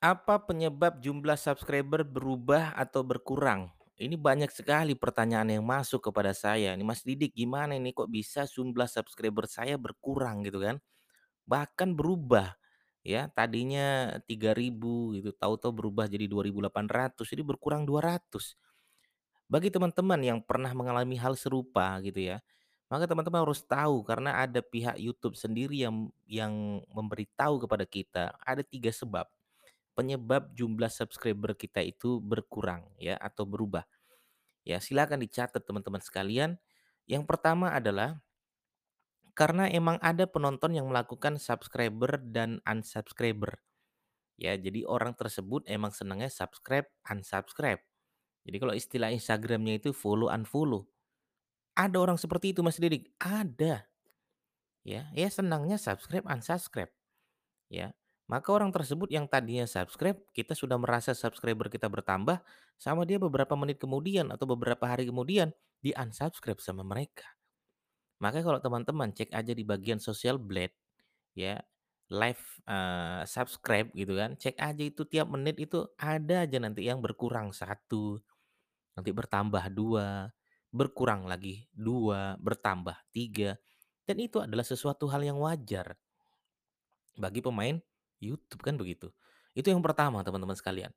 Apa penyebab jumlah subscriber berubah atau berkurang? Ini banyak sekali pertanyaan yang masuk kepada saya. Ini Mas Didik, gimana ini kok bisa jumlah subscriber saya berkurang gitu kan? Bahkan berubah ya. Tadinya 3.000 gitu, tahu-tahu berubah jadi 2.800, jadi berkurang 200. Bagi teman-teman yang pernah mengalami hal serupa gitu ya, maka teman-teman harus tahu karena ada pihak YouTube sendiri yang yang memberitahu kepada kita ada tiga sebab penyebab jumlah subscriber kita itu berkurang ya atau berubah. Ya, silakan dicatat teman-teman sekalian. Yang pertama adalah karena emang ada penonton yang melakukan subscriber dan unsubscriber. Ya, jadi orang tersebut emang senangnya subscribe, unsubscribe. Jadi kalau istilah Instagramnya itu follow unfollow. Ada orang seperti itu Mas Didik? Ada. Ya, ya senangnya subscribe, unsubscribe. Ya. Maka orang tersebut yang tadinya subscribe, kita sudah merasa subscriber kita bertambah, sama dia beberapa menit kemudian atau beberapa hari kemudian di-unsubscribe sama mereka. Makanya kalau teman-teman cek aja di bagian social blade ya, live eee, subscribe gitu kan, cek aja itu tiap menit itu ada aja nanti yang berkurang satu, nanti bertambah 2, berkurang lagi 2, bertambah 3, dan itu adalah sesuatu hal yang wajar. Bagi pemain YouTube kan begitu. Itu yang pertama teman-teman sekalian.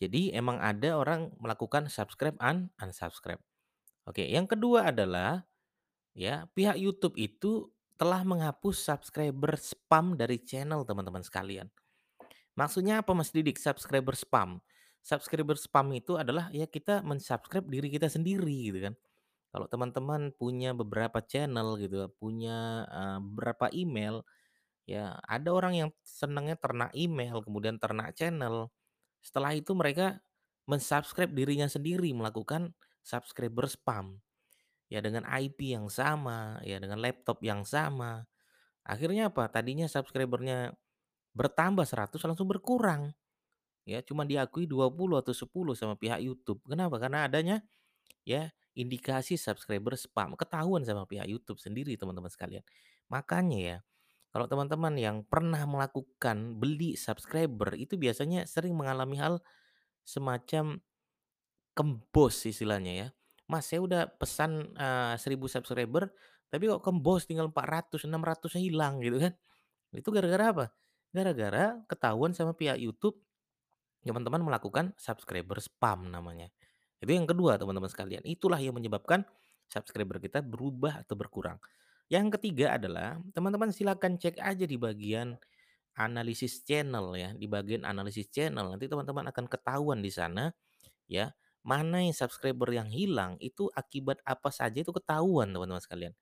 Jadi emang ada orang melakukan subscribe un unsubscribe. Oke, yang kedua adalah ya pihak YouTube itu telah menghapus subscriber spam dari channel teman-teman sekalian. Maksudnya apa Mas Didik subscriber spam? Subscriber spam itu adalah ya kita mensubscribe diri kita sendiri gitu kan. Kalau teman-teman punya beberapa channel gitu, punya, eee, beberapa email Ya, ada orang yang senangnya ternak email, kemudian ternak channel. Setelah itu mereka mensubscribe dirinya sendiri, melakukan subscriber spam. Ya dengan IP yang sama, ya dengan laptop yang sama. Akhirnya apa? Tadinya subscribernya bertambah 100 langsung berkurang. Ya, cuma diakui 20 atau 10 sama pihak YouTube. Kenapa? Karena adanya ya indikasi subscriber spam. Ketahuan sama pihak YouTube sendiri teman-teman sekalian. Makanya ya, kalau teman-teman yang pernah melakukan beli subscriber itu biasanya sering mengalami hal semacam kembos istilahnya ya. Mas saya udah pesan, eee, 1000 subscriber tapi kok kembos tinggal 400, 600-nya hilang gitu kan. Itu gara-gara apa? Gara-gara ketahuan sama pihak YouTube teman-teman melakukan subscriber spam namanya. Itu yang kedua teman-teman sekalian, itulah yang menyebabkan subscriber kita berubah atau berkurang. Yang ketiga adalah teman-teman silakan cek aja di bagian analisis channel ya, di bagian analisis channel nanti teman-teman akan ketahuan di sana ya, mana yang subscriber yang hilang itu akibat apa saja itu ketahuan teman-teman sekalian.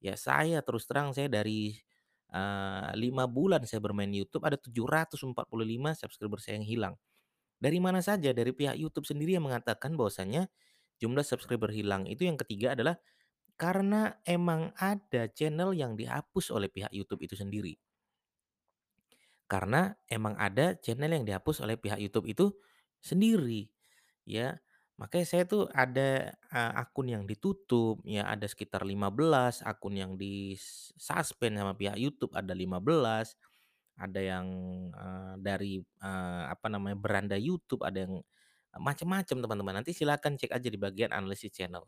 Ya saya terus terang saya dari, eee, 5 bulan saya bermain YouTube ada 745 subscriber saya yang hilang. Dari mana saja? Dari pihak YouTube sendiri yang mengatakan bahwasanya jumlah subscriber hilang itu yang ketiga adalah karena emang ada channel yang dihapus oleh pihak YouTube itu sendiri. Karena emang ada channel yang dihapus oleh pihak YouTube itu sendiri, ya. Makanya saya tuh ada, eee, akun yang ditutup, ya ada sekitar 15 akun yang di-suspend sama pihak YouTube ada 15 ada yang, eee, dari, eee, apa namanya, beranda YouTube, ada yang macam-macam teman-teman. Nanti silakan cek aja di bagian analisis channel,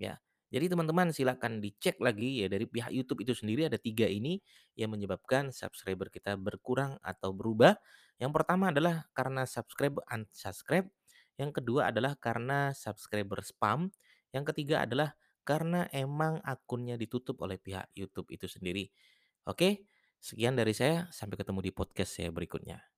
ya. Jadi teman-teman silakan dicek lagi ya dari pihak YouTube itu sendiri ada 3 ini yang menyebabkan subscriber kita berkurang atau berubah. Yang pertama adalah karena subscribe unsubscribe, yang kedua adalah karena subscriber spam, yang ketiga adalah karena emang akunnya ditutup oleh pihak YouTube itu sendiri. Oke? Sekian dari saya, sampai ketemu di podcast saya berikutnya.